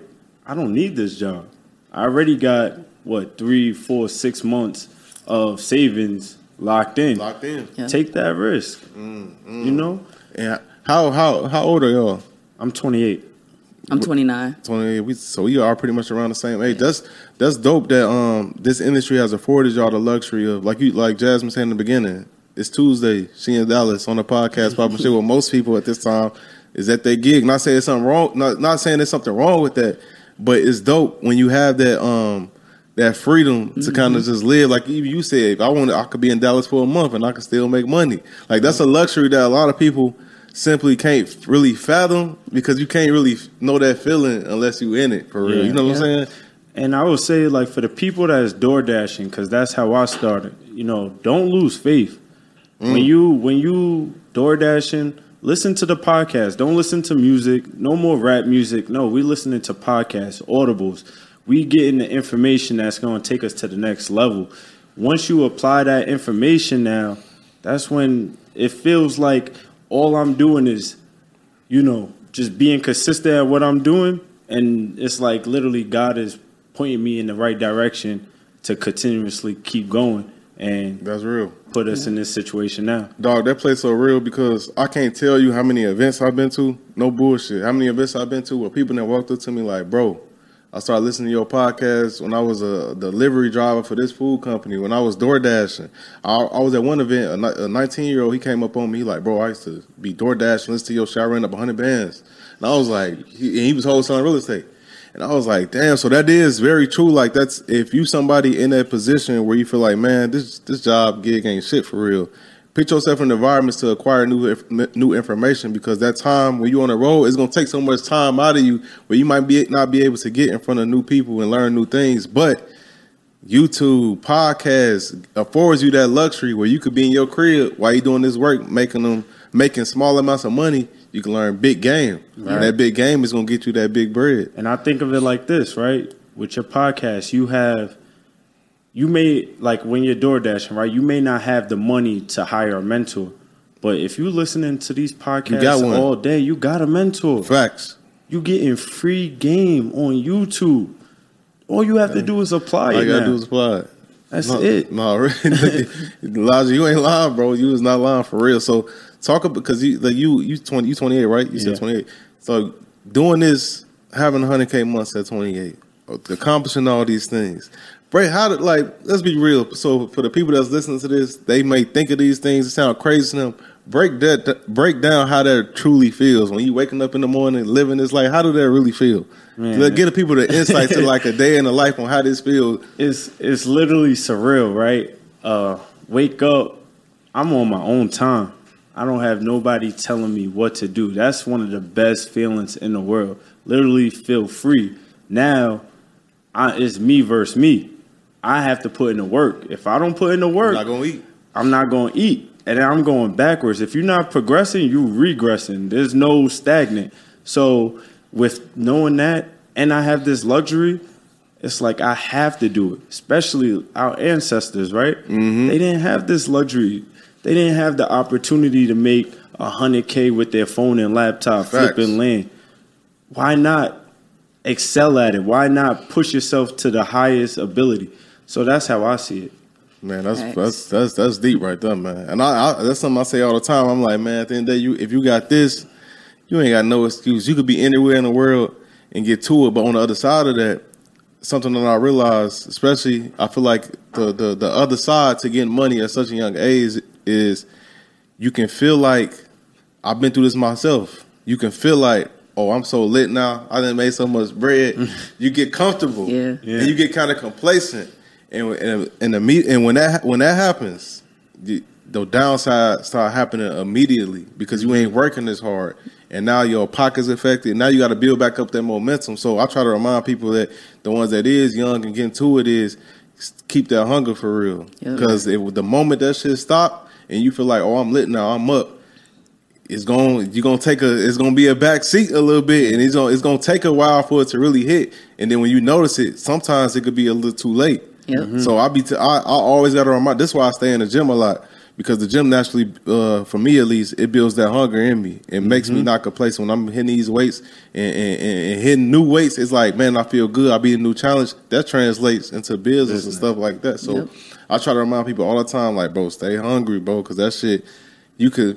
I don't need this job. I already got what three, four, six months of savings locked in. Locked in. Yeah. Take that risk. Mm, You know, Yeah. how how how old are y'all? I'm 28. I'm 29. Twenty. We so we are pretty much around the same age. That's that's dope. That um this industry has afforded y'all the luxury of like you like Jasmine said in the beginning. It's Tuesday. She in Dallas on the podcast. Popping shit with most people at this time is at their gig. Not saying it's something wrong. Not not saying there's something wrong with that, but it's dope when you have that um that freedom to kind of mm-hmm. just live. Like even you said, I want I could be in Dallas for a month and I could still make money. Like that's a luxury that a lot of people simply can't really fathom because you can't really know that feeling unless you in it for real. Yeah. You know what I'm saying? And I would say, like, for the people that is door dashing, because that's how I started. You know, don't lose faith when mm. you when you door dashing. Listen to the podcast. Don't listen to music. No more rap music. No, we listening to podcasts, audibles. We getting the information that's going to take us to the next level. Once you apply that information, now that's when it feels like all I'm doing is you know, just being consistent at what I'm doing. And it's like literally God is pointing me in the right direction to continuously keep going. and That's real. put us in this situation now. Dog, that place so real because I can't tell you how many events I've been to. No bullshit. How many events I've been to where people that walked up to me like, bro, I started listening to your podcast when I was a delivery driver for this food company. When I was door dashing, I, I was at one event. A 19 year old he came up on me like, bro, I used to be door dashing, listen to your show, I ran up 100 bands, and I was like, he, he was wholesaling real estate. And I was like, damn, so that is very true. Like that's if you somebody in that position where you feel like, man, this this job gig ain't shit for real. Put yourself in environments to acquire new new information because that time when you're on the road is gonna take so much time out of you where you might be not be able to get in front of new people and learn new things. But YouTube podcast affords you that luxury where you could be in your crib while you're doing this work, making them making small amounts of money. You can learn big game, and that big game is gonna get you that big bread. And I think of it like this, right? With your podcast, you have you may like when you're door dashing, right? You may not have the money to hire a mentor. But if you're listening to these podcasts got one. all day, you got a mentor. Facts. You getting free game on YouTube. All you have to do is apply All you gotta now. do is apply it. That's no, it. No, really, Elijah, you ain't lying, bro. You was not lying for real. So talk about because you like you you twenty you twenty eight, right? You Yeah. said twenty eight. So doing this, having hundred k months at twenty eight, accomplishing all these things. Bray, how did like? Let's be real. So for the people that's listening to this, they may think of these things. It sound crazy to them. Break that. Break down how that truly feels when you waking up in the morning, living this life. How do that really feel? Man. Give the people the insight to like a day in the life on how this feels. it's it's literally surreal, right? Uh, wake up, I'm on my own time. I don't have nobody telling me what to do. That's one of the best feelings in the world. Literally feel free. Now, I, it's me versus me. I have to put in the work. If I don't put in the work, I'm Not gonna eat. I'm not going to eat. And I'm going backwards. If you're not progressing, you're regressing. There's no stagnant. So with knowing that, and I have this luxury, it's like I have to do it. Especially our ancestors, right? Mm-hmm. They didn't have this luxury. They didn't have the opportunity to make a hundred K with their phone and laptop Facts. flipping land. Why not excel at it? Why not push yourself to the highest ability? So that's how I see it. Man, that's Facts. that's that's that's deep right there, man. And I, I that's something I say all the time. I'm like, man, at the end of the day, you if you got this, you ain't got no excuse. You could be anywhere in the world and get to it. But on the other side of that, something that I realized, especially I feel like the the the other side to getting money at such a young age is you can feel like I've been through this myself. You can feel like, oh, I'm so lit now. I didn't make so much bread. you get comfortable, Yeah. Yeah. and you get kind of complacent. And and and, the and when that when that happens, the, the downside start happening immediately because you ain't working as hard, and now your pocket's affected. Now you got to build back up that momentum. So I try to remind people that the ones that is young and getting to it is keep that hunger for real. Because it the moment that shit stop and you feel like, oh, I'm lit now, I'm up. It's going you're gonna take a it's gonna be a back seat a little bit and it's gonna it's gonna take a while for it to really hit. And then when you notice it, sometimes it could be a little too late. Yep. So I be t- I, I always got to remind. This is why I stay in the gym a lot because the gym naturally, uh, for me at least, it builds that hunger in me. It makes me not complacent when I'm hitting these weights and, and, and, hitting new weights. It's like man, I feel good. I be a new challenge. That translates into business and stuff like that. So Yep. I try to remind people all the time, like bro, stay hungry, bro, because that shit. You could,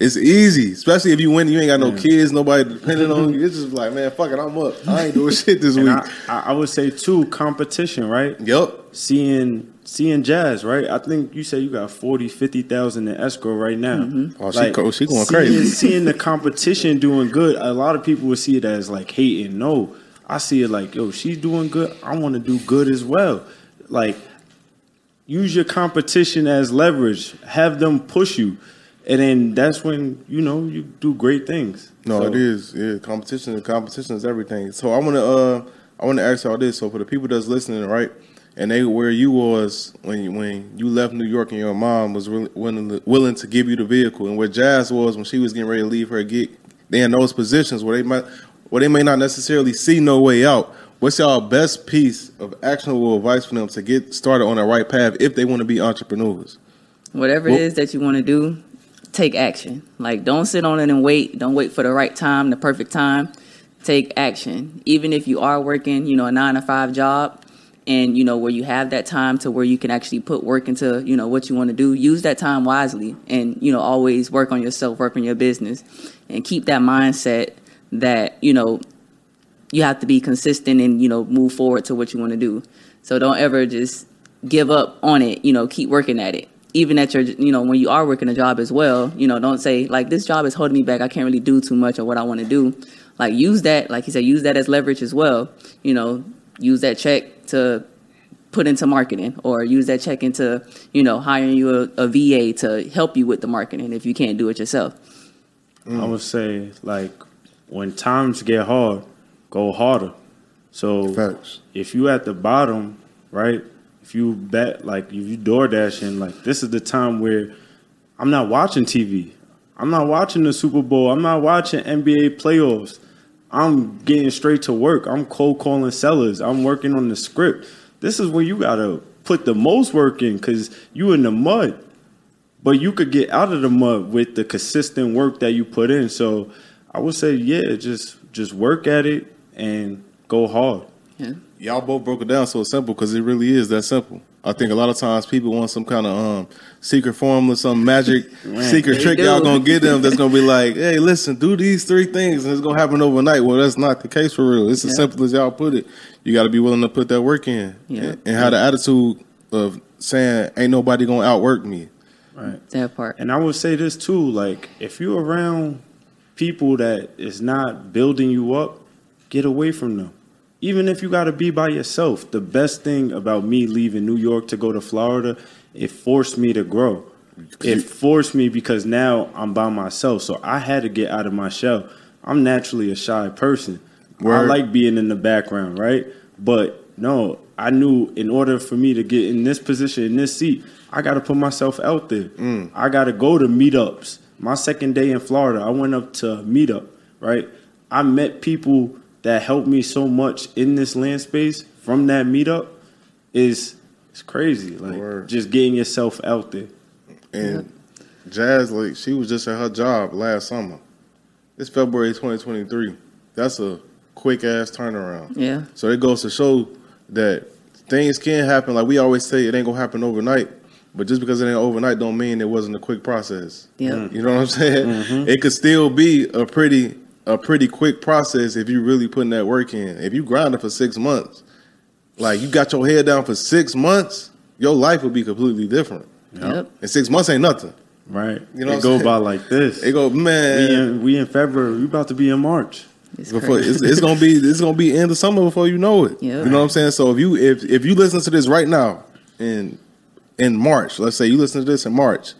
it's easy, especially if you win. You ain't got no kids, nobody depending on you. It's just like, man, fuck it, I'm up. I ain't doing shit this And week. I, I I would say too, competition, right? Yep. Seeing seeing jazz, right? I think you say you got 40, 50,000 in escrow right now. Oh, she go- she going seeing, crazy. Seeing the competition doing good, a lot of people would see it as like hating. No, I see it like, yo, she's doing good. I want to do good as well. Like, use your competition as leverage. Have them push you, and then that's when you know you do great things. No, So- it is. Yeah, competition. Competition is everything. So I want to. Uh, I want to ask y'all this. So for the people that's listening, right, and they where you was when you, when you left New York and your mom was really willing to, willing to give you the vehicle, and where Jazz was when she was getting ready to leave her gig, they in those positions where they might, where they may not necessarily see no way out. What's y'all best piece of actionable advice for them to get started on the right path if they want to be entrepreneurs? Whatever Well- it is that you want to do, take action. Like, don't sit on it and wait. Don't wait for the right time, the perfect time. Take action. Even if you are working, you know, a nine to five job, and you know where you have that time to where you can actually put work into you know what you want to do use that time wisely and you know always work on yourself work on your business and keep that mindset that you know you have to be consistent and you know move forward to what you want to do. So don't ever just give up on it you know keep working at it. Even at your you know when you are working a job as well you know don't say like this job is holding me back. I can't really do too much of what i want to do. Like use that like you said use that as leverage as well you know use that check to put into marketing or use that check into you know hiring you a, a va to help you with the marketing if you can't do it yourself I would say like when times get hard, go harder. So Facts. if you at the bottom, right? If you bet like if you door dashing, like this is the time where I'm not watching TV. I'm not watching the Super Bowl. I'm not watching NBA playoffs. I'm getting straight to work. I'm cold calling sellers. I'm working on the script. This is where you gotta put the most work in because you in the mud but you could get out of the mud with the consistent work that you put in. So I would say, yeah, just just work at it and go hard. yeah Y'all both broke it down so simple because it really is that simple. I think a lot of times people want some kind of um, secret formula, some magic secret trick do. y'all gonna get them that's gonna be like, hey, listen, do these three things and it's gonna happen overnight. Well, that's not the case for real. It's as simple as y'all put it. You got to be willing to put that work in Yeah. and, and have the attitude of saying, ain't nobody gonna outwork me. Right. that part And I would say this too, like if you're around people that is not building you up, get away from them. Even if you got to be by yourself. The best thing about me leaving New York to go to Florida, it forced me to grow. It forced me because now I'm by myself. So I had to get out of my shell. I'm naturally a shy person. I like being in the background, right? But no, I knew in order for me to get in this position, in this seat, I got to put myself out there. Mm. I got to go to meetups. My second day in Florida, I went up to meetup, right? I met people that helped me so much in this land space from that meetup is it's crazy. Like Word. just getting yourself out there. And Jazz, like she was just at her job last summer. It's February 2023. That's a quick ass turnaround. yeah So it goes to show that things can happen. Like we always say, it ain't gonna happen overnight. But just because it ain't overnight, don't mean it wasn't a quick process. yeah You know what I'm saying? Mm-hmm. It could still be a pretty a pretty quick process if you're really putting that work in. If you grinding for six months, like you got your head down for six months, your life would be completely different. yep And six months ain't nothing. Right. You know it go saying? by like this. It go, we man. in we in February. We about to be in March. it's Before it's, it's gonna be it's gonna be end of summer before you know it. Yeah. You know what I'm saying? So if you if if you listen to this right now in in March, let's say you listen to this in March,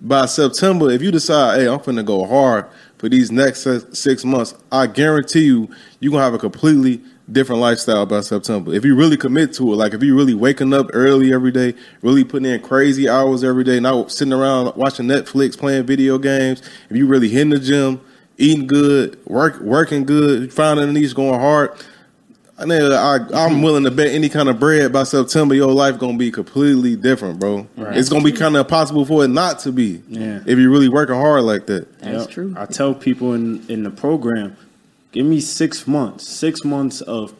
by September, if you decide, hey, I'm finna go hard for these next six months, I guarantee you, you're gonna have a completely different lifestyle by September. If you really commit to it, like if you really waking up early every day, really putting in crazy hours every day, not sitting around watching Netflix, playing video games, if you really hitting the gym, eating good, work working good, finding a niche, going hard. I, know, I I'm willing to bet any kind of bread by September, your life gonna be completely different, bro. It's gonna be kind of impossible for it not to be. Yeah. If you're really working hard like that. That's Yep. true. I tell people in in the program, give me six months, six months of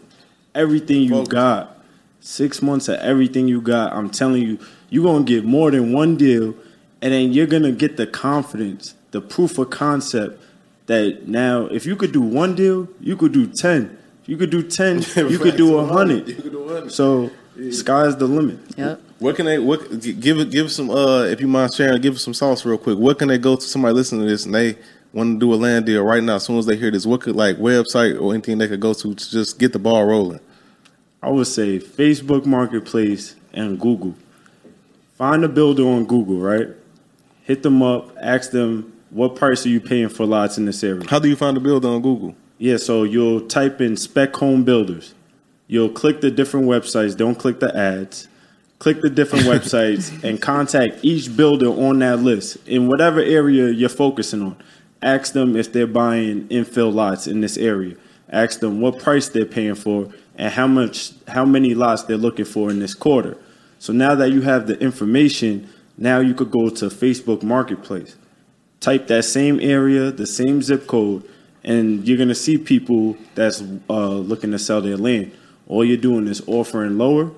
everything you Focus. got, six months of everything you got. I'm telling you, you're gonna get more than one deal, and then you're gonna get the confidence, the proof of concept that now, if you could do one deal, you could do ten. If you could do ten, you could do a hundred. You could do a hundred. So, sky's the limit. Yep. What can they? What give it? Give some. Uh, if you mind sharing, give us some sauce real quick. What can they go to? Somebody listening to this and they want to do a land deal right now. As soon as they hear this, what could like website or anything they could go to to just get the ball rolling? I would say Facebook Marketplace and Google. Find a builder on Google, right? Hit them up, ask them what price are you paying for lots in this area. How do you find a builder on Google? Yeah, so you'll type in spec home builders. You'll click the different websites, don't click the ads. Click the different websites and contact each builder on that list in whatever area you're focusing on. Ask them if they're buying infill lots in this area. Ask them what price they're paying for and how much how many lots they're looking for in this quarter. So now that you have the information, now you could go to Facebook Marketplace type that same area, the same zip code, and you're gonna see people that's uh, looking to sell their land. All you're doing is offering lower,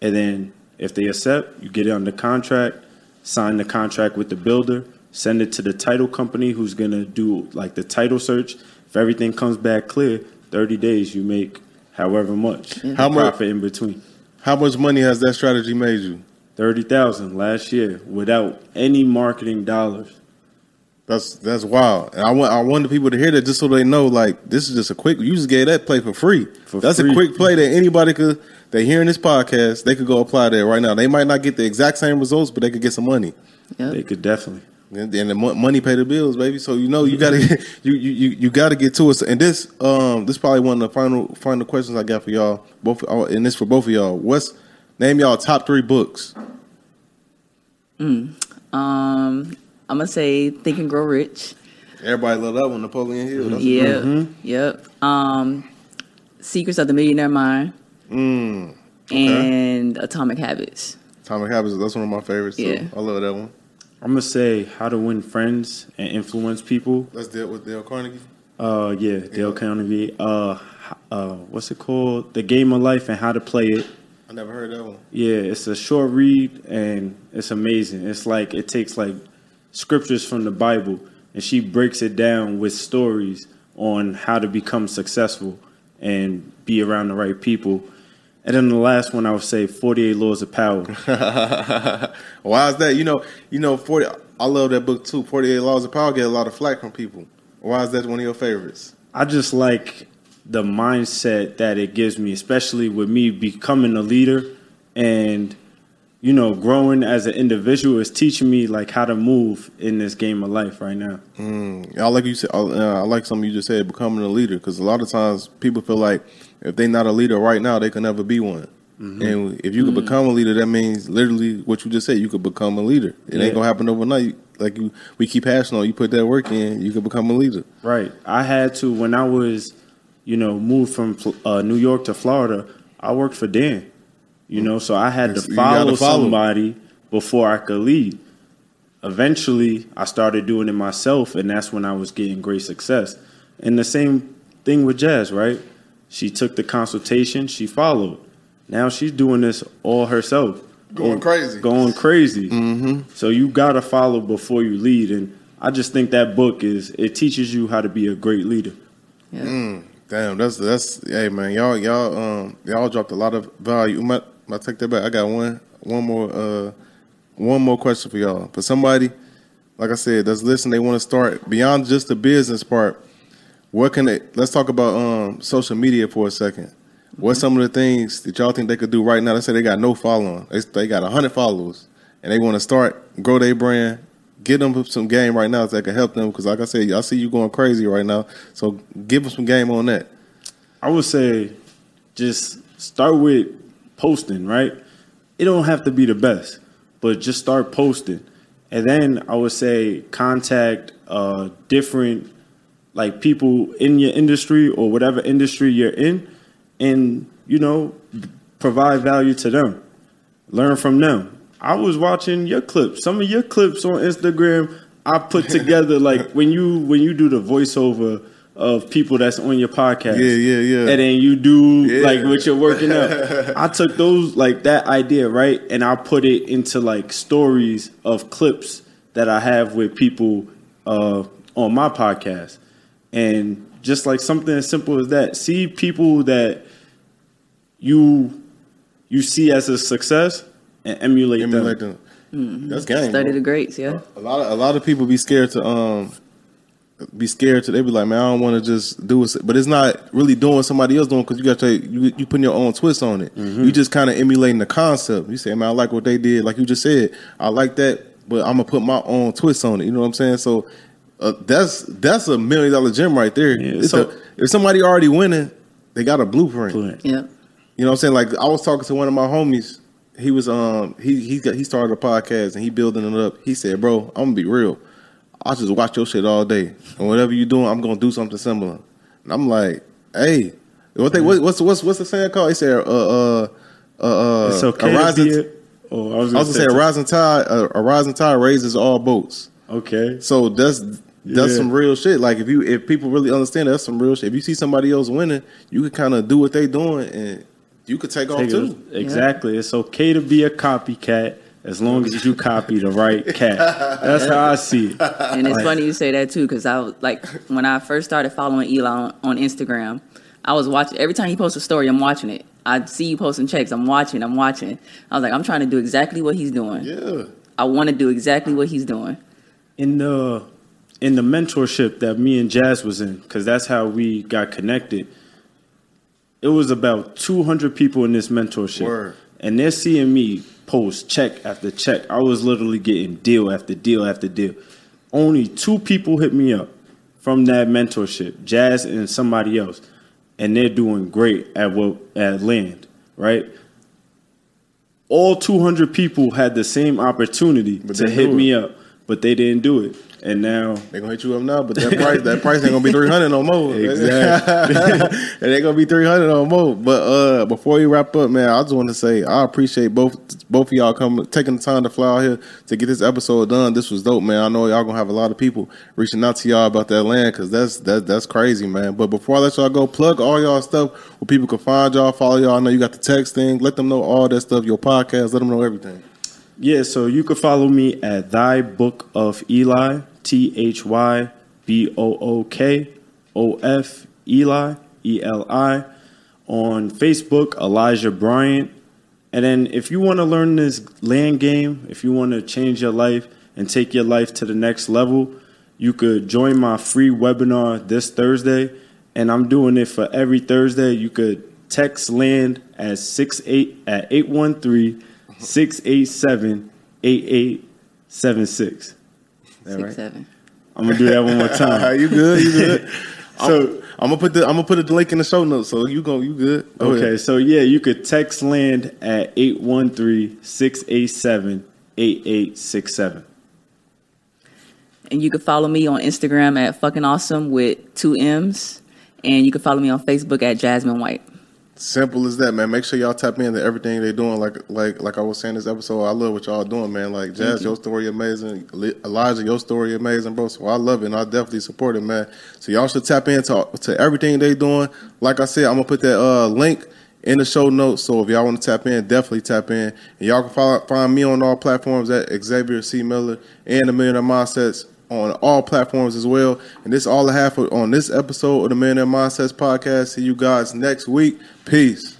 and then if they accept, you get it under contract, sign the contract with the builder, send it to the title company who's gonna do like the title search. If everything comes back clear, 30 days you make however much. How much- profit in between? How much money has that strategy made you? Thirty thousand last year without any marketing dollars. That's that's wild. And I want I want the people to hear that just so they know like this is just a quick you just gave that play for free. For that's free. a quick play that anybody could they hearing this podcast, they could go apply there right now. They might not get the exact same results, but they could get some money. Yep. They could definitely. And, and the money pay the bills, baby. So you know you gotta you you you, you gotta get to us. And this um this probably one of the final final questions I got for y'all. Both uh, and this for both of y'all. What's name y'all top three books? Um, I'm gonna say Think and Grow Rich. Everybody love that one, Napoleon Hill. That's Yep. Yep. Um, Secrets of the Millionaire Mind Mm, and Atomic Habits. Atomic Habits. That's one of my favorites. Too. Yeah. I love that one. I'm gonna say how to win friends and influence people. Let's deal with Dale Carnegie. Uh, yeah, Dale Carnegie. Uh, uh, what's it called? The Game of Life and How to Play It. I never heard that one. Yeah, it's a short read and it's amazing. It's like it takes like scriptures from the Bible and she breaks it down with stories on how to become successful and be around the right people. And then the last one I would say 48 Laws of Power. Why is that? You know, you know, forty. I love that book too. Forty Eight Laws of Power get a lot of flack from people. Why is that one of your favorites? I just like the mindset that it gives me, especially with me becoming a leader and you know growing as an individual is teaching me like how to move in this game of life right now. I like you said. Uh, I like something you just said. Becoming a leader, because a lot of times people feel like if they're not a leader right now, they can never be one. And if you could become a leader, that means literally what you just said. You could become a leader. It Yeah. ain't gonna happen overnight. Like you, we keep hashing on. You put that work in, you could become a leader. Right. I had to when I was, you know, moved from uh, New York to Florida. I worked for Dan. You know, so I had to follow, follow. somebody before I could lead. Eventually, I started doing it myself, and that's when I was getting great success. And the same thing with Jazz, right? She took the consultation, she followed. Now she's doing this all herself, Going crazy. going crazy. Mm-hmm. So you gotta follow before you lead, and I just think that book is it teaches you how to be a great leader. Yeah. Damn, that's that's hey man, y'all y'all um y'all dropped a lot of value. Might might take that back. I got one one more uh one more question for y'all. For somebody, like I said, that's listening, they want to start beyond just the business part. What can they? Let's talk about um social media for a second. What's some of the things that y'all think they could do right now? Let's say they got no following. They they got hundred followers and they want to start grow their brand. Get them some game right now that can help them because, like I said, I see you going crazy right now. So give them some game on that. I would say just start with posting, right? It don't have to be the best, but just start posting. And then I would say contact uh, different like people in your industry or whatever industry you're in and you know provide value to them. Learn from them. I was watching your clips. Some of your clips on Instagram I put together like when you when you do the voiceover of people that's on your podcast. Yeah, yeah, yeah. And then you do Yeah. like what you're working out. I took those like that idea, right? And I put it into like stories of clips that I have with people uh on my podcast. And just like something as simple as that, see people that you you see as a success and emulate, Emulate them. them. That's game. Study bro. the greats, yeah. A lot of a lot of people be scared to um be scared to they be like man I don't want to just do it but it's not really doing somebody else doing because you got to you you putting your own twist on it you just kind of emulating the concept you say man I like what they did like you just said I like that but I'm gonna put my own twist on it you know what I'm saying so uh, that's that's a million dollar gem right there Yeah, It's so- a- if somebody already winning they got a blueprint Fluent. Yeah. you know what I'm saying? Like I was talking to one of my homies. He was um he he got he started a podcast and he building it up. He said, "Bro, I'm gonna be real. I just watch your shit all day, and whatever you doing, I'm gonna do something similar." And I'm like, "Hey, what they what, what's what's what's the saying called?" He said, "Uh uh uh uh, It's okay a to rising, be a, oh, I was I was gonna say a rising tide a, a rising tide raises all boats." Okay. So that's that's Yeah. some real shit. Like if you if people really understand that, that's some real shit. If you see somebody else winning, you can kind of do what they doing and you could take off Take it- too. Exactly. It's okay to be a copycat as long as you copy the right cat. That's how I see it. And it's funny you say that too, because I was like, when I first started following Elon on, on Instagram, I was watching every time he posts a story, I'm watching it. I see you posting checks, I'm watching, I'm watching. I was like, I'm trying to do exactly what he's doing. Yeah. I want to do exactly what he's doing. in the in the mentorship that me and Jazz was in, because that's how we got connected. It was about 200 people in this mentorship, Word. and they're seeing me post check after check. I was literally getting deal after deal after deal. Only two people hit me up from that mentorship, Jazz and somebody else, and they're doing great at what at land, right? All 200 people had the same opportunity But to hit me it. up, but they didn't do it. And now they're gonna hit you up now, but that price that price ain't gonna be three hundred no more. Exactly. it ain't gonna be three hundred no more. But uh, before we wrap up, man, I just want to say I appreciate both both of y'all coming taking the time to fly out here to get this episode done. This was dope, man. I know y'all gonna have a lot of people reaching out to y'all about that land because that's that, that's crazy, man. But before I let y'all go, plug all y'all stuff where people can find y'all, follow y'all. I know you got the text thing. Let them know all that stuff. Your podcast. Let them know everything. Yeah, so you can follow me at Thy Book of Eli, T H Y B O O K O F Eli, E L I, on Facebook, Elijah Bryant. And then if you want to learn this land game, if you want to change your life and take your life to the next level, you could join my free webinar this Thursday. And I'm doing it for every Thursday. You could text land at six eight at 813 687 8876. That Six right? seven. I'm gonna do that one more time. you good? You good? So I'm gonna put the I'm gonna put the link in the show notes. So you go. You good? Go Okay, ahead. so yeah, you could text land at 813-687-8867. And you can follow me on Instagram at fucking awesome with two M's. And you can follow me on Facebook at Jasmine White. Simple as that, man. Make sure y'all tap into everything they're doing. Like like like I was saying this episode, I love what y'all doing, man. Like Jazz, your story amazing. Elijah, your story amazing, bro. So I love it, and I definitely support it, man. So y'all should tap into to everything they doing. Like I said, I'm gonna put that uh, link in the show notes. So if y'all want to tap in, definitely tap in. And y'all can follow, find me on all platforms at Xavier C Miller and the Millionaire Mindsets on all platforms as well. And this is all I have for, on this episode of the Millionaire Mindsets podcast. See you guys next week. Peace.